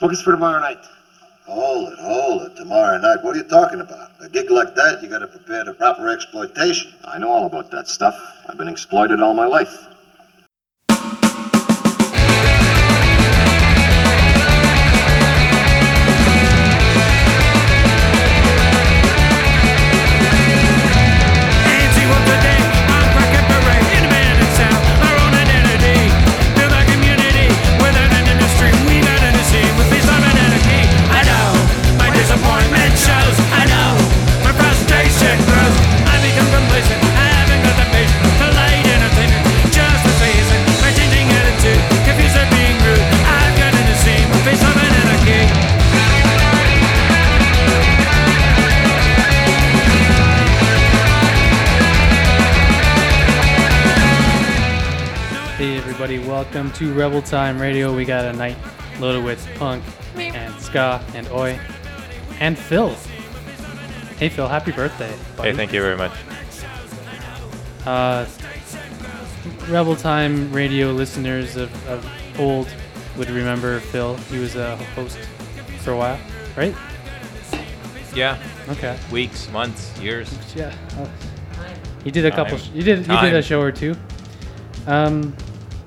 Book for tomorrow night. Hold it, hold it. Tomorrow night. What are you talking about? A gig like that, you gotta prepare the proper exploitation. I know all about that stuff. I've been exploited all my life. Welcome to Rebel Time Radio. We got a night loaded with punk and ska and oi and Phil. Hey Phil, happy birthday. Buddy. Hey, thank you very much. Uh, Rebel Time Radio listeners of, of old would remember Phil. He was a host for a while, right? Yeah. Okay. Weeks, months, years. Yeah. You did a couple. Sh- you did. Time. Did a show or two. Um,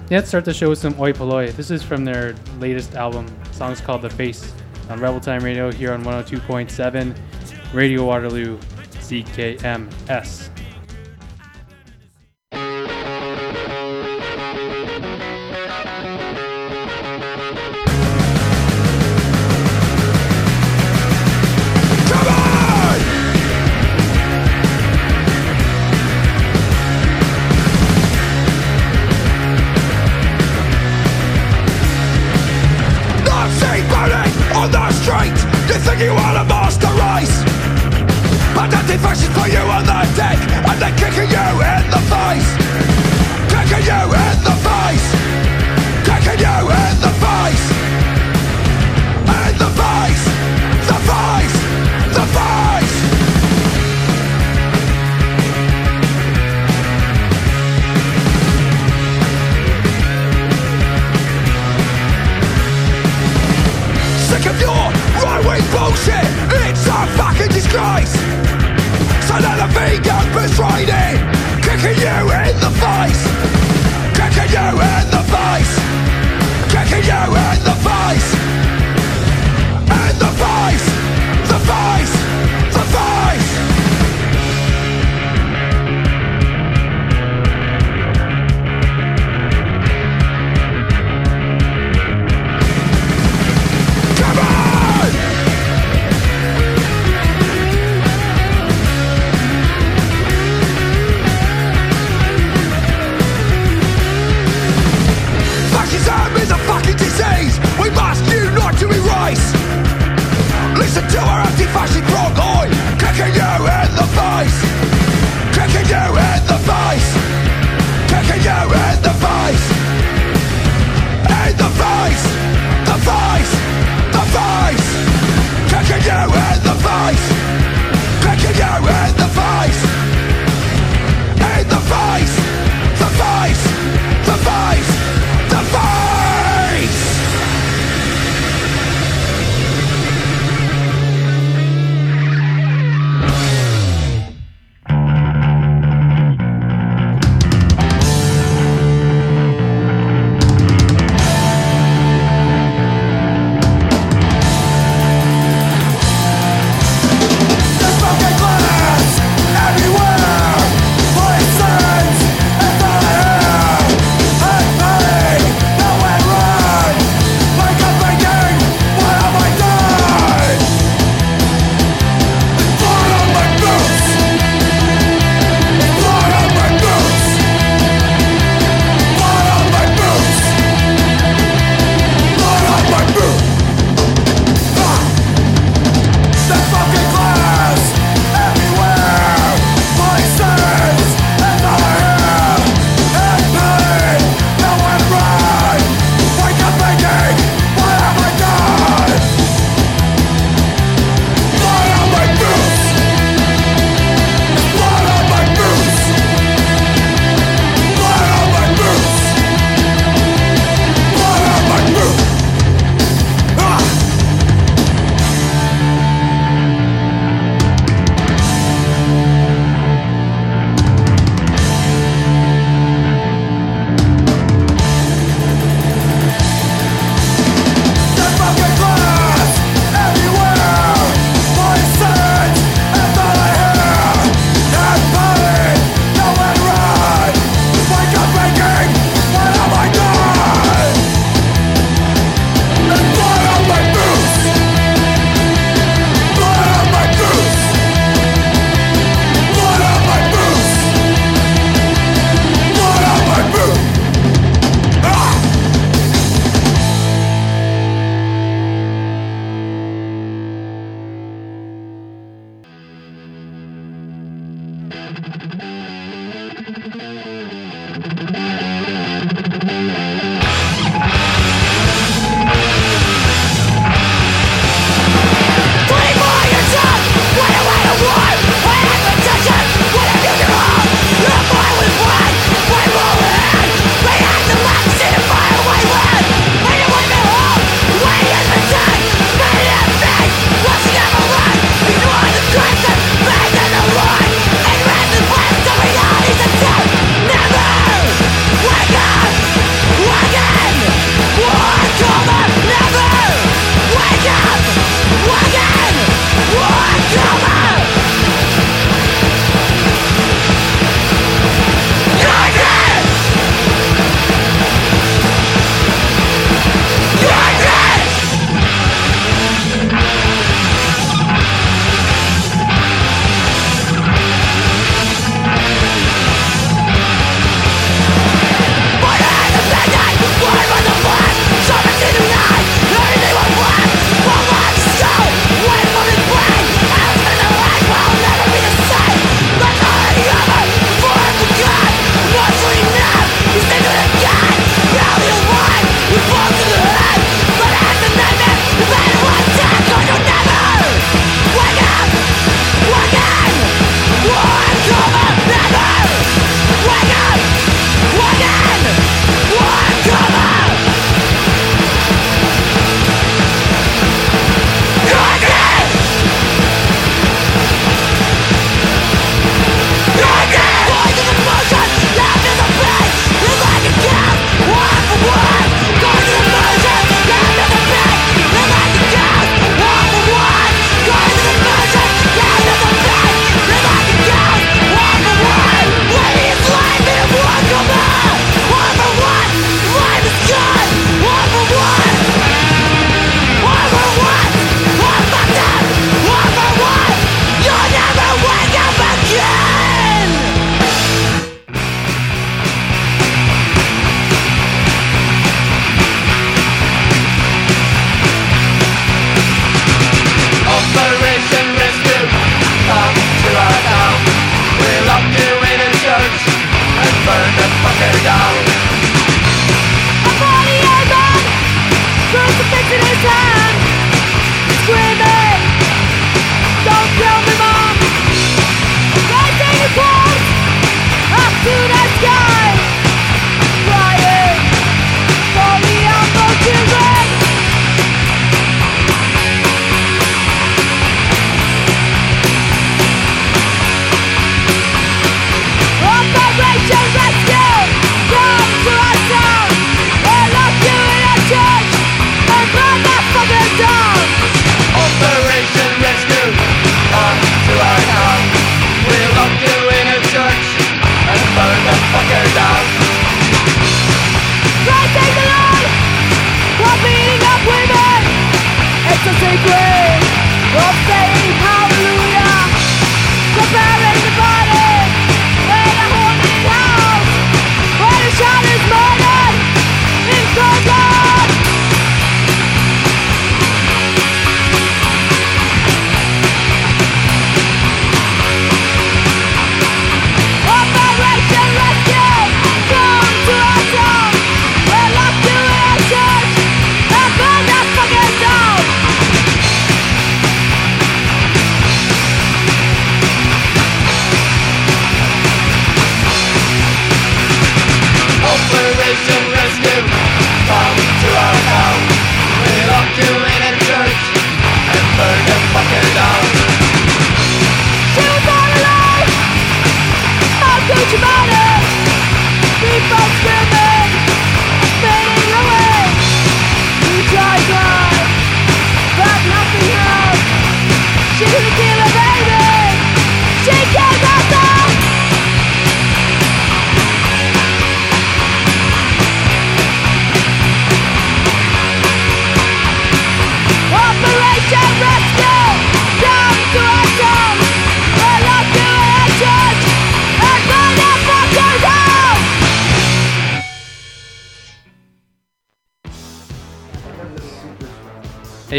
let's start the show with some Oi Polloi. This is from their latest album. The song's called The Face on Rebel Time Radio here on 102.7 Radio Waterloo CKMS. Fascism is a fucking you in the unite.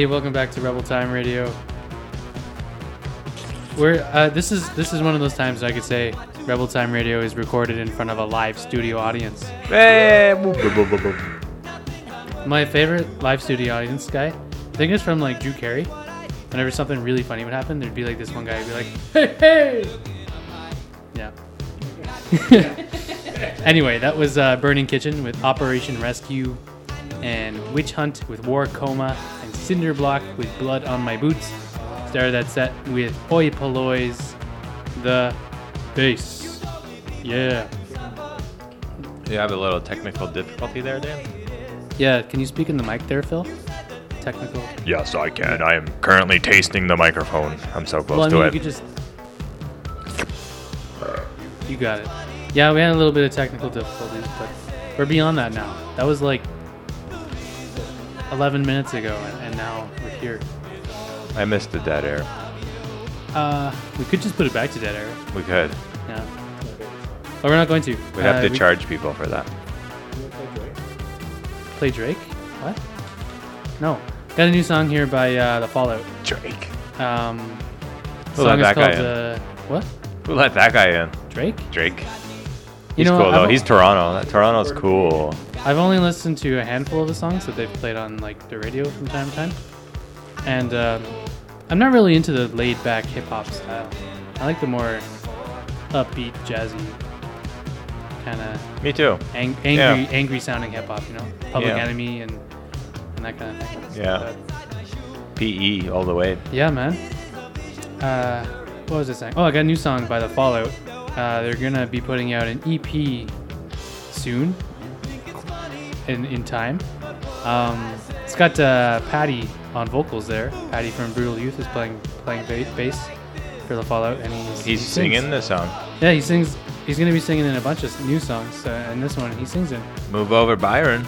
Hey, welcome back to Rebel Time Radio. We're uh, this is this is one of those times I could say Rebel Time Radio is recorded in front of a live studio audience. Hey. My favorite live studio audience guy, I think it's from like Drew Carey. Whenever something really funny would happen, there'd be like this one guy who'd be like, "Hey, hey!" Yeah. anyway, that was uh, Burning Kitchen with Operation Rescue, and Witch Hunt with War Coma, Cinderblock with Blood on My Boots. Started that set with Oi Polloi's The Bass. Yeah. You have a little technical difficulty there, Dan? Yeah, can you speak in the mic there, Phil? Technical. Yes, I can. I am currently tasting the microphone. I'm so close Well, I to mean, it. you just. You got it. Yeah, we had a little bit of technical difficulties, but we're beyond that now. That was like 11 minutes ago, and, and now we're here. I missed the dead air. Uh, we could just put it back to dead air. We could. Yeah. But we're not going to. We have Uh, to we- charge people for that. Play Drake? What? No. Got a new song here by uh, The Fallout. Drake. Um, Who let that guy in? uh, what? Who let that guy in? Drake? Drake. You He's know, cool though. He's Toronto. That Toronto's cool. I've only listened to a handful of the songs that they've played on like the radio from time to time, and um, I'm not really into the laid-back hip hop style. I like the more upbeat, jazzy, kind of Me too. ang- angry, Yeah. angry sounding hip hop. You know, Public Yeah. Enemy and and that kind of thing. Yeah. But, PE all the way. yeah, man. Uh, what was I saying? Oh, I got a new song by The Fallout. Uh, they're gonna be putting out an EP soon. In in time. Um, it's got uh, Patty on vocals there. Patty from Brutal Youth is playing playing ba- bass for The Fallout, and he's He's he singing the song. Yeah, he sings. He's gonna be singing in a bunch of new songs, uh, and this one he sings in. Move over, Byron.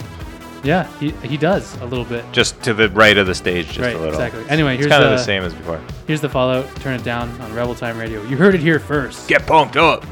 Yeah, he he does a little bit. Just to the right of the stage, just right, a little. exactly. Anyway, It's here's kind of the, the same as before. Here's the Fallout. Turn it down on Rebel Time Radio. You heard it here first. Get pumped up.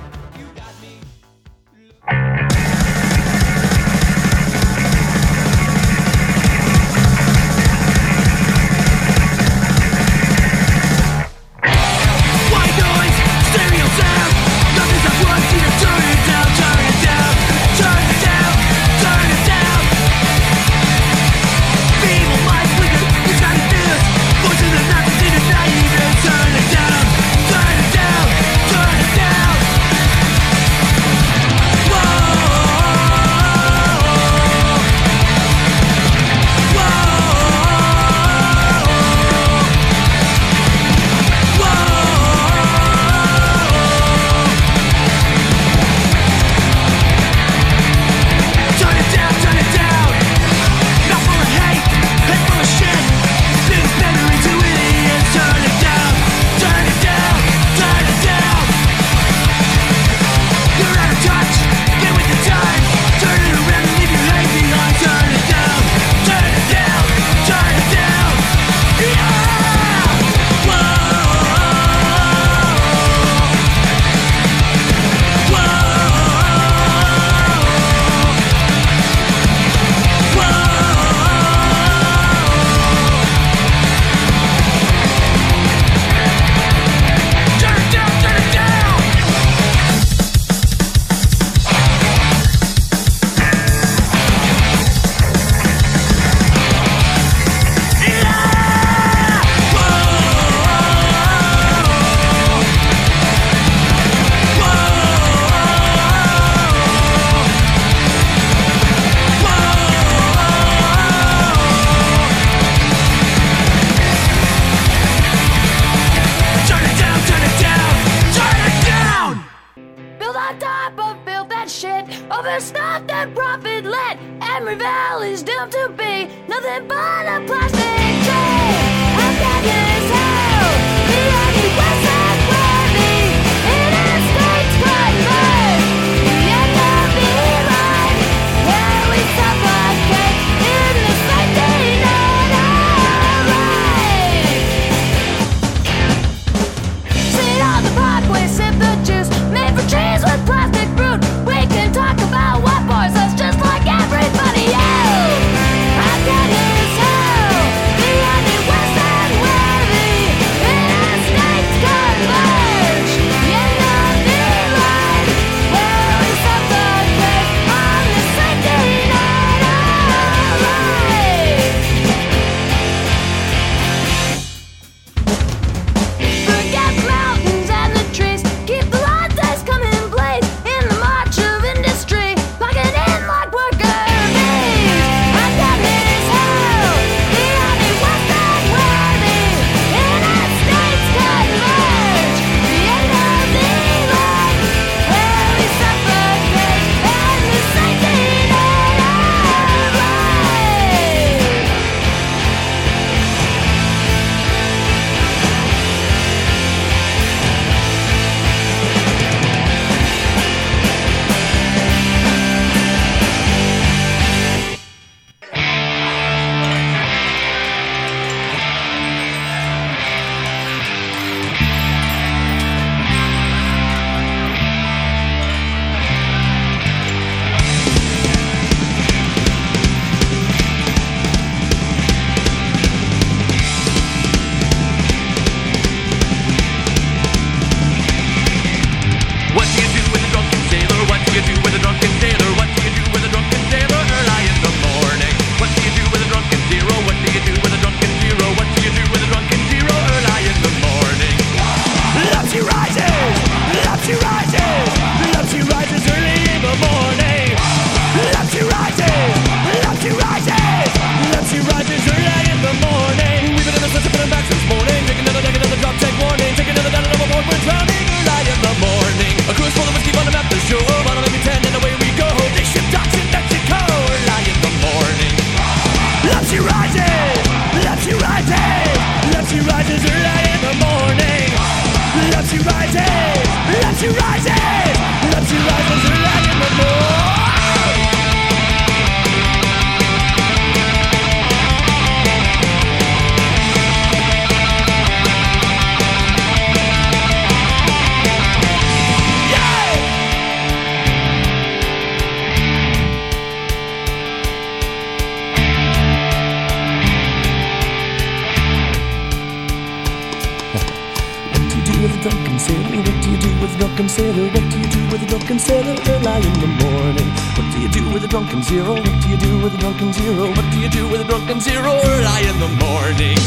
Drunken sailor early in the morning? What do you do with a drunken zero? What do you do with a drunken zero? What do you do with a drunken zero early in the morning?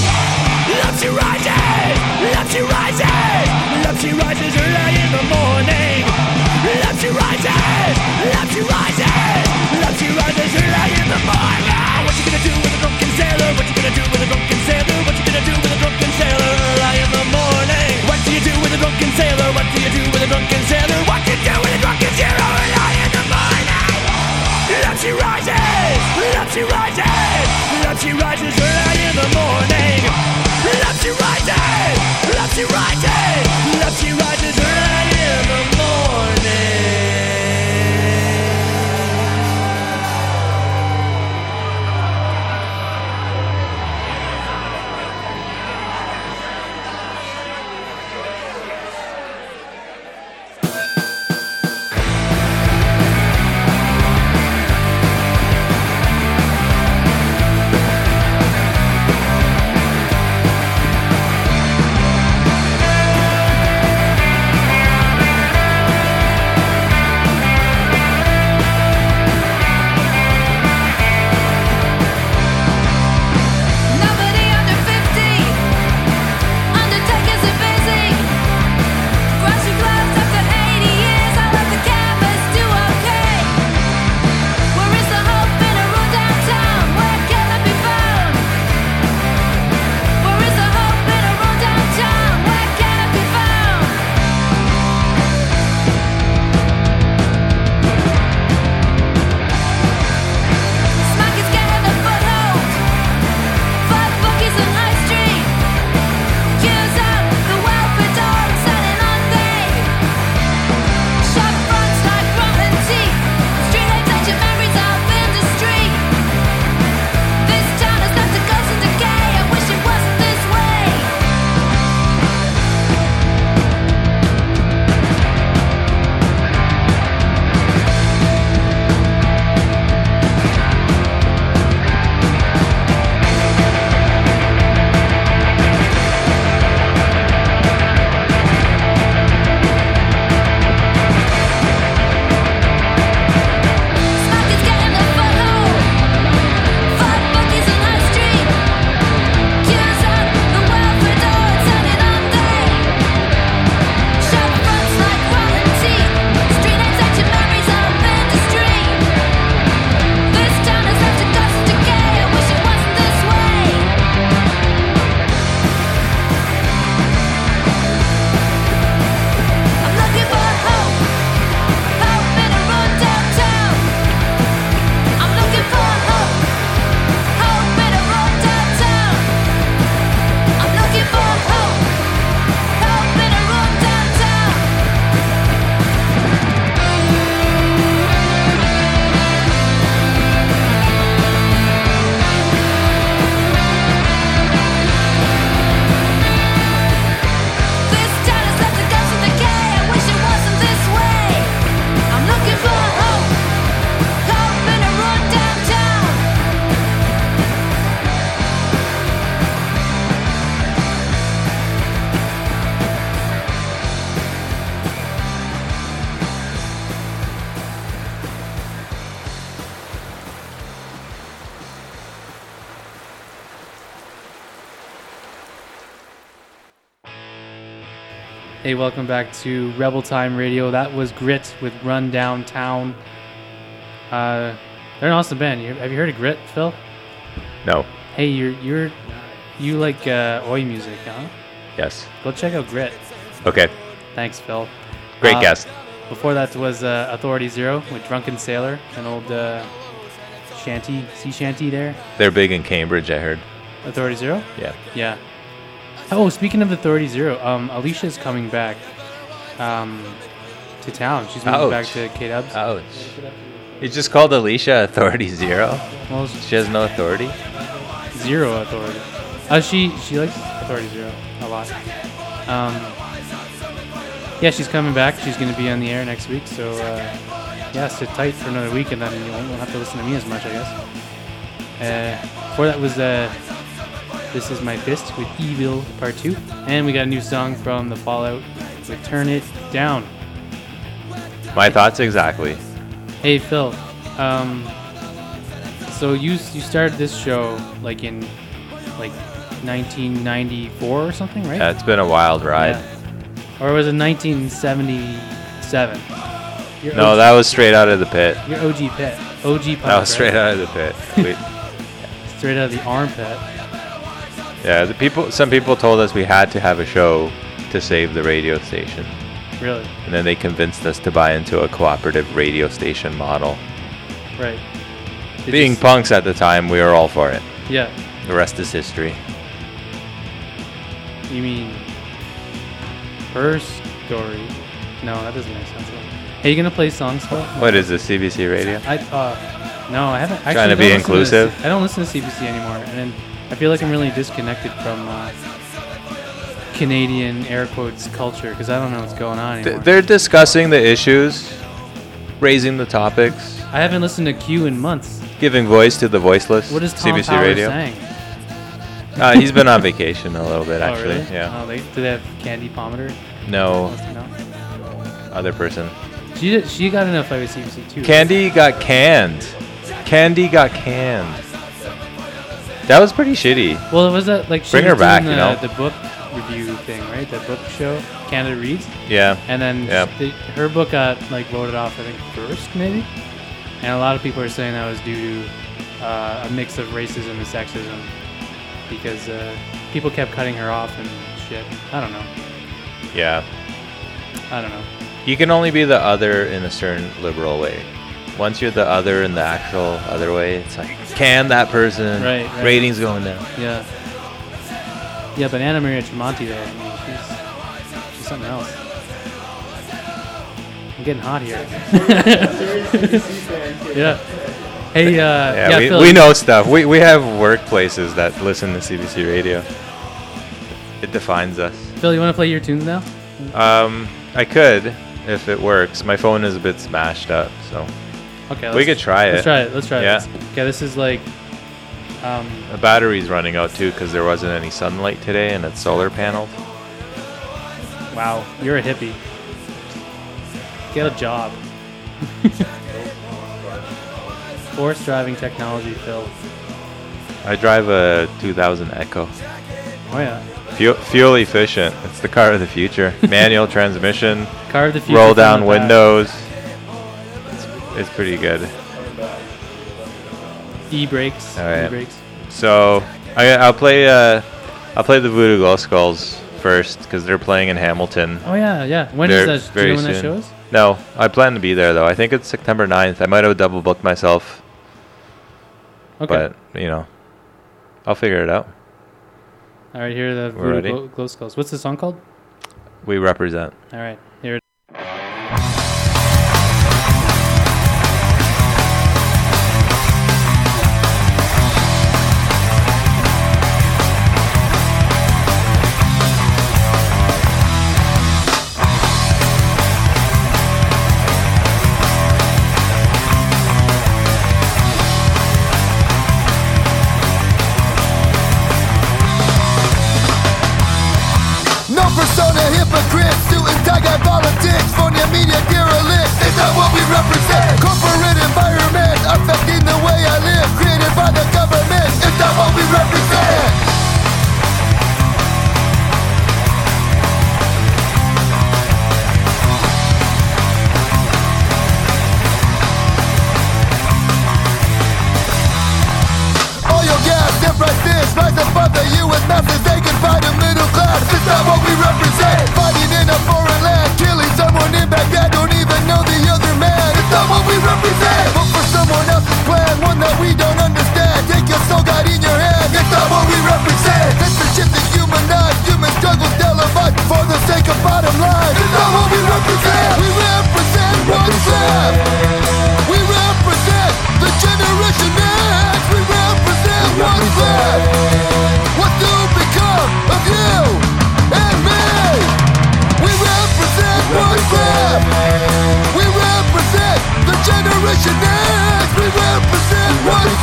Love she rises, love she rises, love she rises early in the morning. Love she rises, love she rises, love she rises early in the morning. What you gonna do with a drunken sailor? What you gonna do with a drunken sailor? What you gonna do with a drunken sailor early in the morning? What do you do with a drunken sailor? What do you do with a drunken sailor? What love she rises, love she rises Hey, welcome back to Rebel Time Radio. That was Grit with Run Downtown. Uh, they're an awesome band. You, have you heard of Grit, Phil? No. Hey, you're you're you like uh, oi music, huh? Yes. Go check out Grit. Okay. Thanks, Phil. Great Uh, guest. Before that was uh, Authority Zero with Drunken Sailor, an old uh, shanty, sea shanty there. They're big in Cambridge, I heard. Authority Zero? Yeah. Yeah. Oh, speaking of Authority Zero, um, Alicia's coming back um, to town. She's moving back to K Dubs. Ouch. You just called Alicia Authority Zero? Well, She has no authority? Zero Authority. Uh, she she likes Authority Zero a lot. Um, yeah, she's coming back. She's going to be on the air next week. So uh, yeah, sit tight for another week, and then you won't have to listen to me as much, I guess. Uh, before that was uh, This Is My Fist with Evil Part 2. And we got a new song from The Fallout with turn it down. My thoughts exactly. Hey Phil, um, so you you started this show like in like 1994 or something, right? Yeah, it's been a wild ride. Yeah. Or was it 1977? Your No, OG, that was straight out of the pit. your OG pit, OG punk, That was right? straight out of the pit. Straight out of the armpit. Yeah, the people. Some people told us we had to have a show to save the radio station, Really, and then they convinced us to buy into a cooperative radio station model. right? It Being just- punks at the time, we were all for it. yeah. The rest is history. You mean her story? No, that doesn't make sense. Are you gonna play songs, Phil? What is this, CBC Radio? I uh, no, I haven't. Actually, Trying to be inclusive? I don't listen to CBC anymore, and then I feel like I'm really disconnected from uh, Canadian air quotes culture because I don't know what's going on anymore. They're discussing the issues, raising the topics, I haven't listened to Q in months. giving voice to the voiceless. What is Tom CBC Powers Radio. saying? Uh, he's been on vacation a little bit, oh, actually. really? Yeah. Oh, they, do they have Candy Palmater? No, No. other person. She did, she got in a fight with CBC too. Candy got canned. Candy got canned. That was pretty shitty. Well, it was that like she Bring was her back, doing you the, know? the book review thing, right? The book show, Canada Reads, Yeah. and then Yeah. the, her book got like voted off, I think first maybe. And a lot of people are saying that was due to uh, a mix of racism and sexism because uh, people kept cutting her off and shit. I don't know. Yeah. I don't know. You can only be the other in a certain liberal way. Once you're the other in the actual other way, it's like, can that person? Right, right. Ratings going down. Yeah. Yeah, but Anna Maria Tremonti though, I mean, she's she's something else. I'm getting hot here. yeah. Hey, uh, Yeah, yeah, we, Phil, we know stuff. We, we have workplaces that listen to CBC radio. It defines us. Phil, you want to play your tunes now? Um, I could if it works. My phone is a bit smashed up, so Okay, we could try it. Let's it. try it. Let's try it. Yeah. Okay, this is like, um, The battery's running out too because there wasn't any sunlight today and it's solar paneled. wow, you're a hippie. Get a job. Force driving technology, Phil. I drive a 2000 Echo. Oh yeah, Fuel, fuel efficient. It's the car of the future. Manual transmission, car of the future. roll down windows. It's, pretty good. E-brakes. Oh, yeah. E-brakes. So I, I'll play. Uh, I'll play the Voodoo Glow Skulls first because they're playing in Hamilton. Oh yeah, yeah. When is that? Do you know when that soon. show is? No, I plan to be there though. I think it's September 9th. I might have double booked myself, Okay. but you know, I'll figure it out. All right, here are the Voodoo glow, glow skulls. What's the song called? We represent. All right,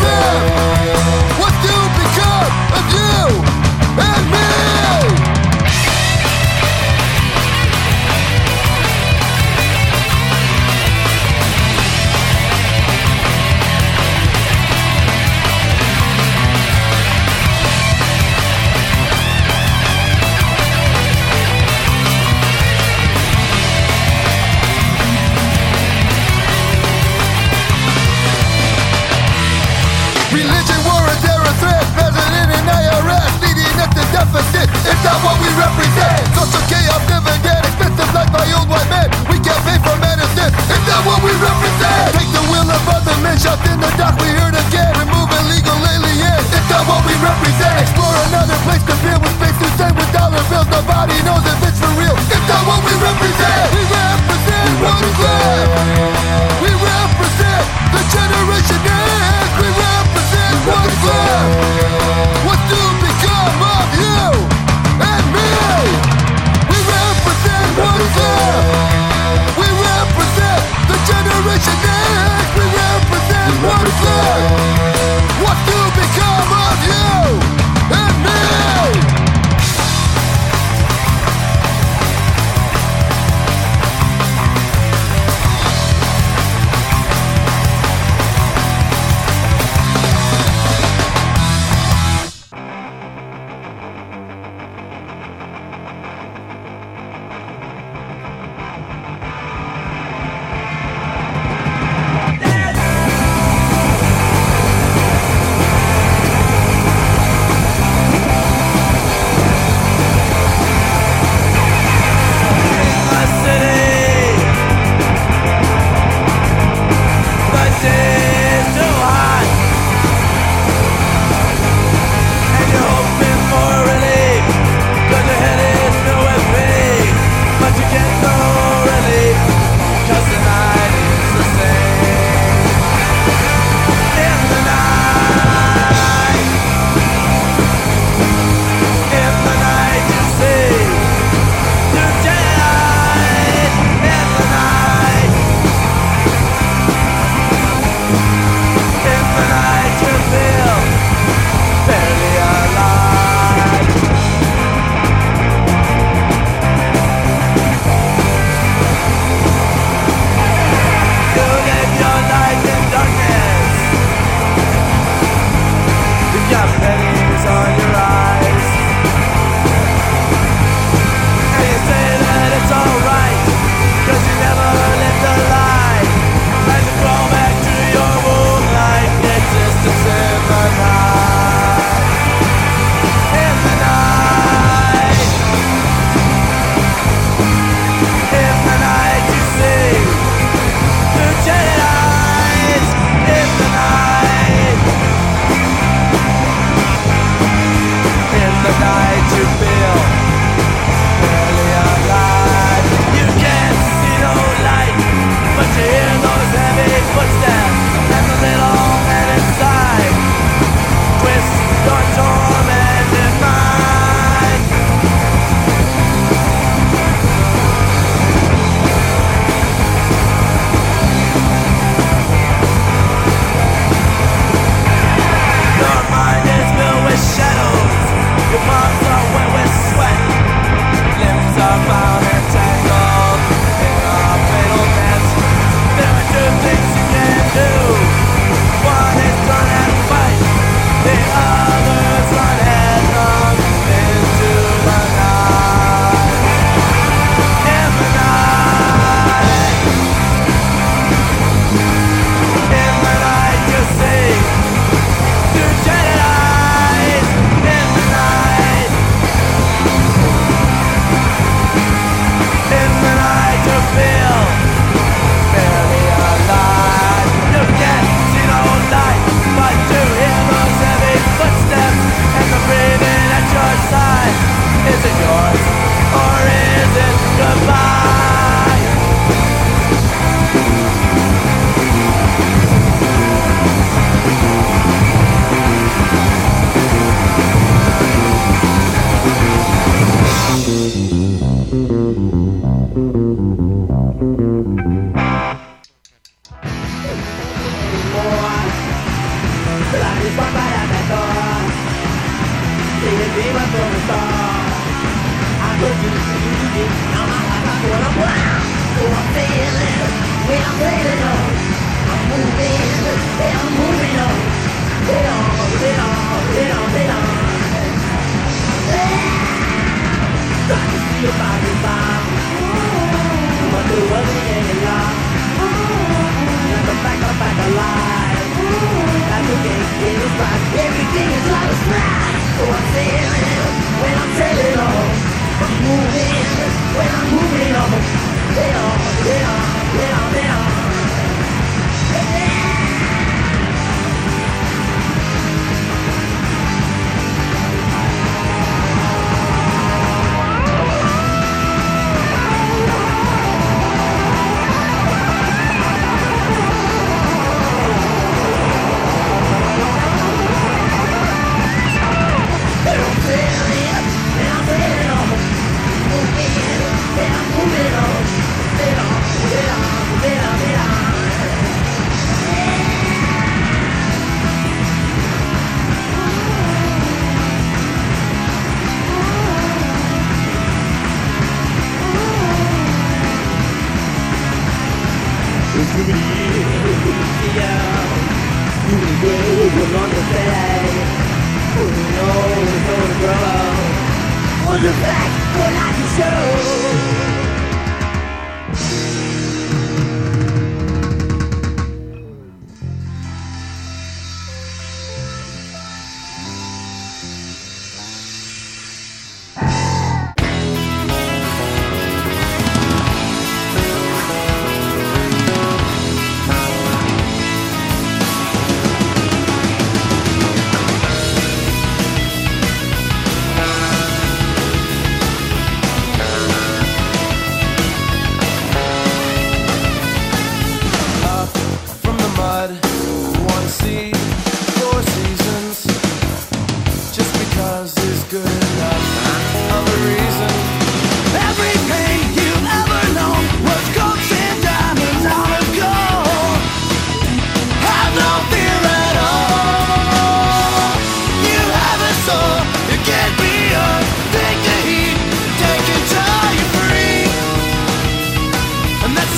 Oh. It's that what we represent? Take the will of other men, shot in the dark, we're here heard again. Remove illegal aliens. Is that what we represent? Explore another place, cause here we face to say with dollar bills. Nobody knows if it's for real. Is that what we represent? We represent what is left. We represent the generation X. We represent what is left. What do become of you and me? We represent what is left. We generation X, we represent what's left. What to become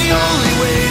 the dust, one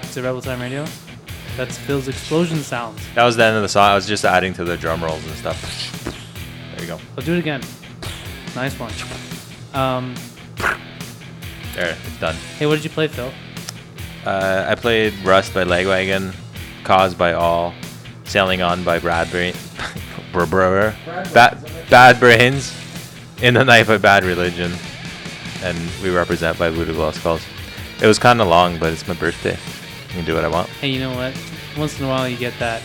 back to Rebel Time Radio. That's Phil's explosion sounds. That was the end of the song. I was just adding to the drum rolls and stuff. There you go. I'll do it again. Nice one. Um, There, it's done. hey, what did you play, Phil? Uh, I played Rust by Lagwagon, Cause by All, Sailing On by Brad Brain, Brr, brr, Bad, Bad Brains, In the Night by Bad Religion, and We Represent by Voodoo Glow Skulls. It was kind of long, but it's my birthday. Can do what I want. Hey, you know what? Once in a while you get that.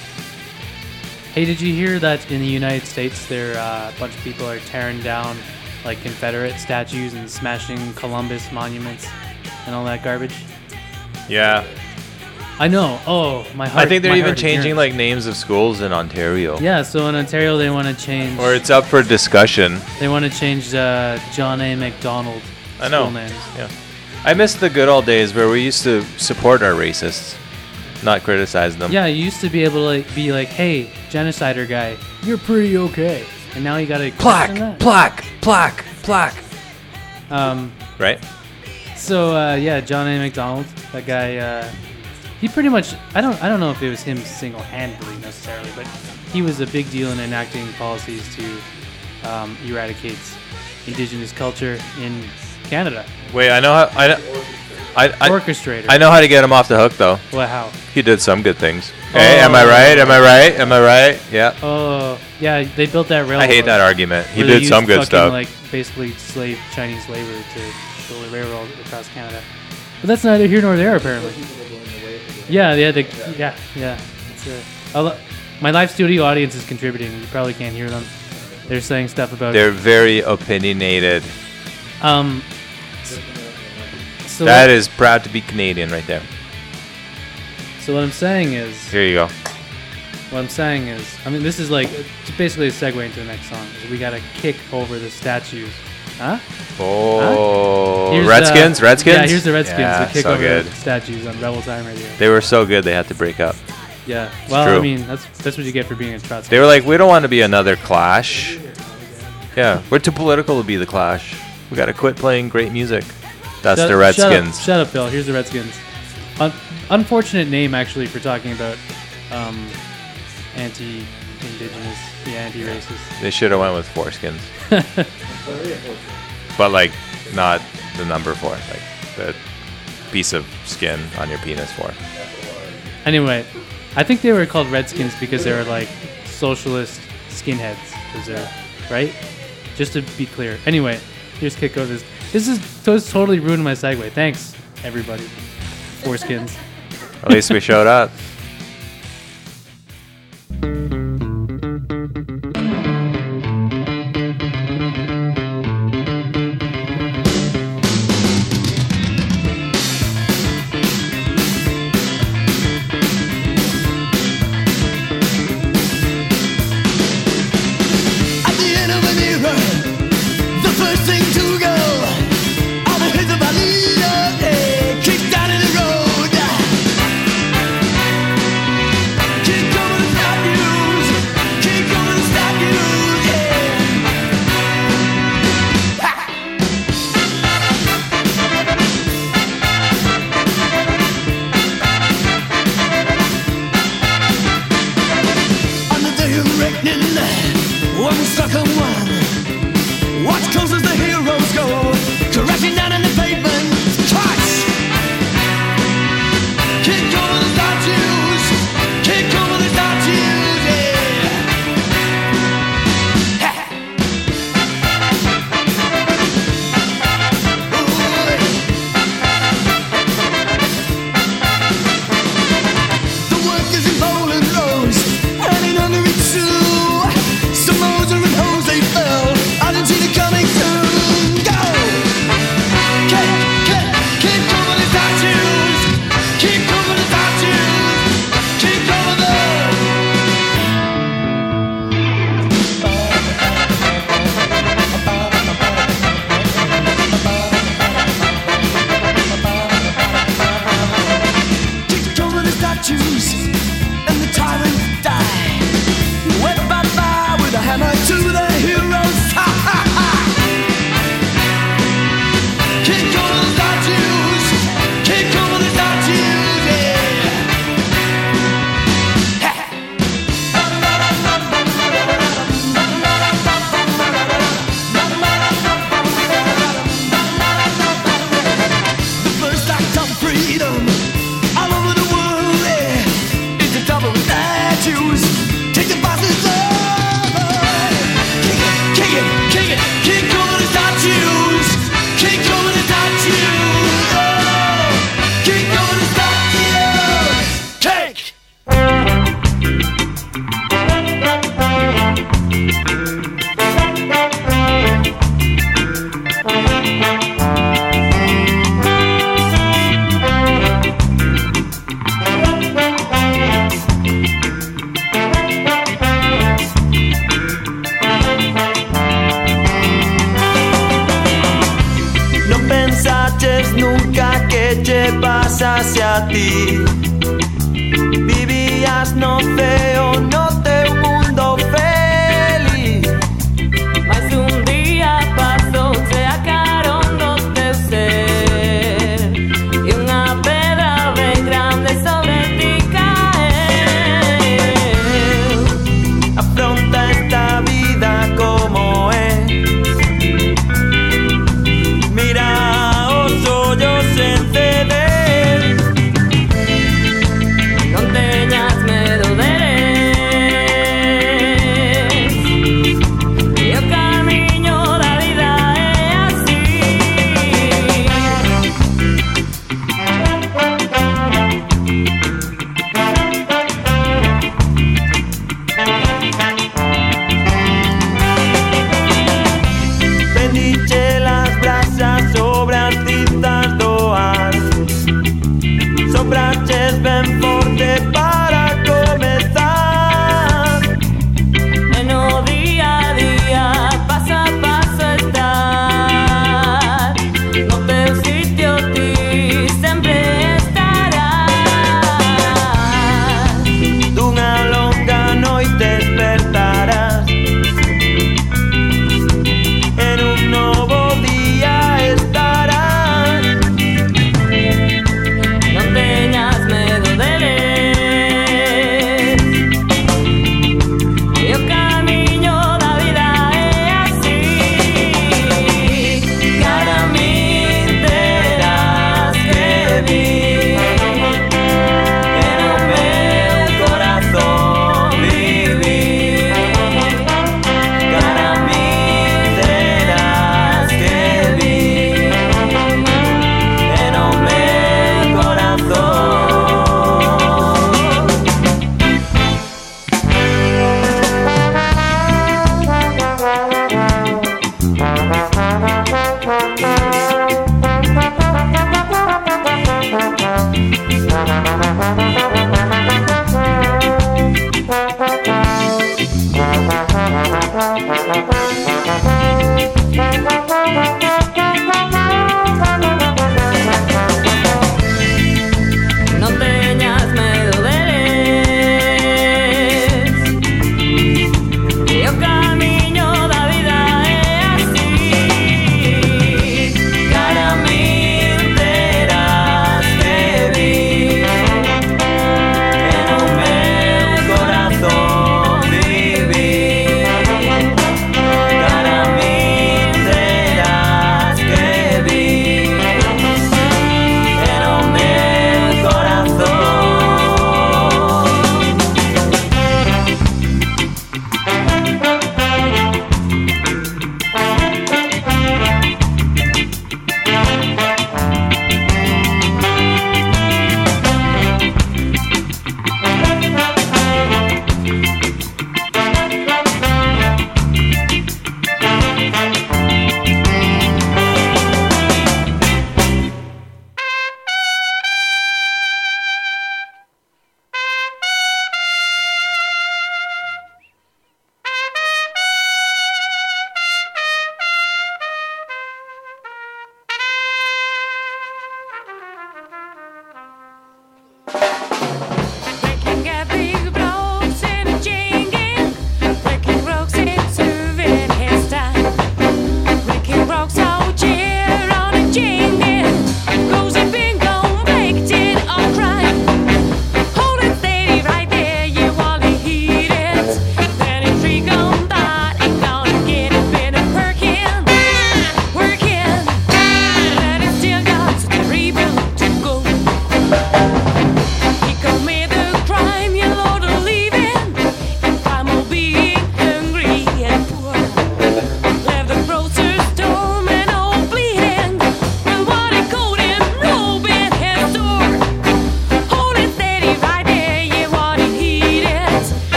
Hey, did you hear that in the United States there uh, a bunch of people are tearing down like Confederate statues and smashing Columbus monuments and all that garbage? Yeah. I know. Oh, my heart. I think they're even changing like names of schools in Ontario. Yeah, so in Ontario they want to change. Or it's up for discussion. They want to change uh, John A. Macdonald. I know. Names. Yeah. I miss the good old days where we used to support our racists, not criticize them. Yeah, you used to be able to like, be like, "Hey, genocider guy, you're pretty okay," and now you gotta question that. plaque, plaque, plaque. Um, Right? so uh, yeah, John A. Macdonald, that guy, uh, he pretty much I don't I don't know if it was him single-handedly necessarily, but he was a big deal in enacting policies to um, eradicate indigenous culture in Canada. Wait, I know how. I know. I, I, Orchestrator. I know how to get him off the hook though. Well, how? He did some good things. Hey, am I Oh. right? Am I right? Am I right? Yeah. Oh, yeah, they built that railroad. I hate that argument. He where they did some used good fucking, stuff. Like basically slave Chinese labor to build a railroad across Canada. But that's neither here nor there apparently. Yeah, yeah, the, yeah, yeah. It's lo- my live studio audience is contributing. You probably can't hear them. They're saying stuff about. They're very opinionated. um. So that what, is proud to be Canadian right there. So what I'm saying is, Here you go. what I'm saying is, I mean, this is like it's basically a segue into the next song. Is we gotta kick over the statues, huh? Oh, Here's, uh, Redskins, Redskins. Yeah, here's the Redskins. Yeah, the kick so over good. the statues on Rebel Time Radio. They were so good they had to break up. Yeah. Well, I mean, that's that's what you get for being a Trotsky. They were like, we don't want to be another Clash. Yeah, we're too political to be the Clash. We got to quit playing great music. That's shut, the Redskins. Shut up, shut up, Bill. Here's the Redskins. Un- unfortunate name, actually, for talking about um, anti-indigenous, the anti-racist. They should have went with foreskins. but like, not the number four, like the piece of skin on your penis four. Anyway, I think they were called Redskins because they were like socialist skinheads, right? Just to be clear. Anyway, here's Kiko. This this is totally ruined my segue. Thanks, everybody. Foreskins. At least we showed up.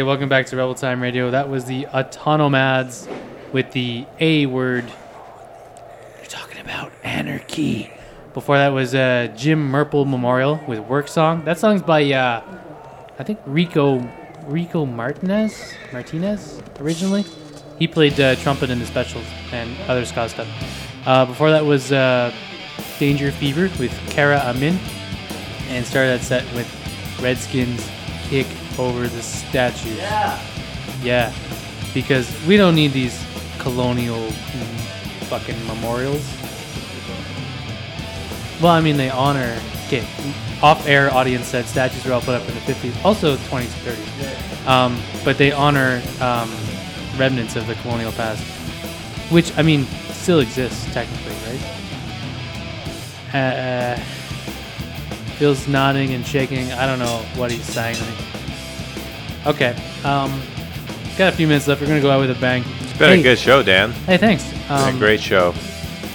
Hey, welcome back to Rebel Time Radio. That was the Autonomads with the A word. You're talking about anarchy. Before that was uh, Jim Murple Memorial with Work Song. That song's by, uh, I think, Rico Rico Martinez Martinez originally. He played uh, trumpet in the specials and other ska stuff. Uh, before that was uh, Danger Fever with Kara Amin. And started that set with Redskins Kick Over the Statue. Yeah. Yeah. Because we don't need these colonial fucking memorials. Well, I mean, they honor. Okay, off-air audience said statues were all put up in the 50s, also 20s, 30s. Um, but they honor um, remnants of the colonial past, which I mean still exists technically, right? Uh, Phil's nodding and shaking. I don't know what he's saying. Okay, um, got a few minutes left. We're gonna go out with a bang. It's been Hey, a good show, Dan. Hey, thanks. It's been Um, a great show.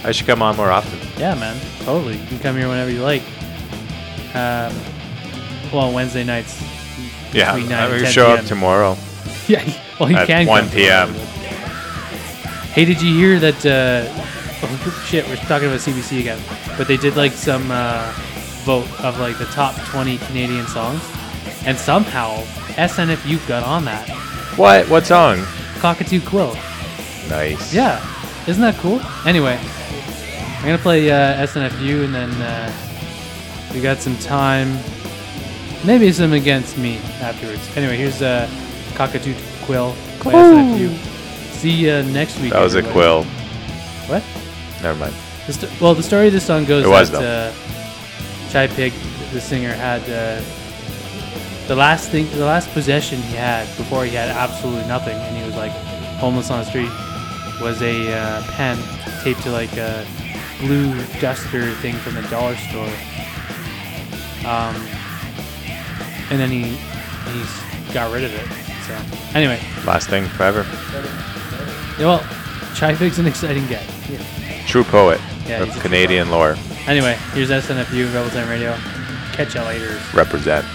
I should come on more often. Yeah, man. Totally. You can come here whenever you like. Um, well, Wednesday nights. Yeah, between 9 I'm gonna 10 show up tomorrow Yeah. Well, you at can. 1 come p.m. Hey, did you hear that? Uh, oh, shit, we're talking about CBC again. But they did like some uh, vote of like the top 20 Canadian songs, and somehow SNFU got on that. What? What song? Cockatoo Quill. Nice. Yeah, isn't that cool? Anyway, I'm gonna play uh, SNFU, and then uh, we got some time, maybe some against me afterwards. Anyway, here's uh, Cockatoo Quill by SNFU. See you next week. That was a quill. What? Never mind. The sto- well, the story of this song goes It was, that uh, Chi Pig, the singer, had uh, the last thing, the last possession he had before he had absolutely nothing, and he was like homeless on the street, was a uh, pen taped to like a blue duster thing from the dollar store. Um, and then he he got rid of it. So anyway, Last thing forever. yeah, well, Chi Pig's an exciting guy. True poet Yeah, of Canadian lore. Anyway, here's SNFU Rebel Time Radio. Catch ya later. Represent.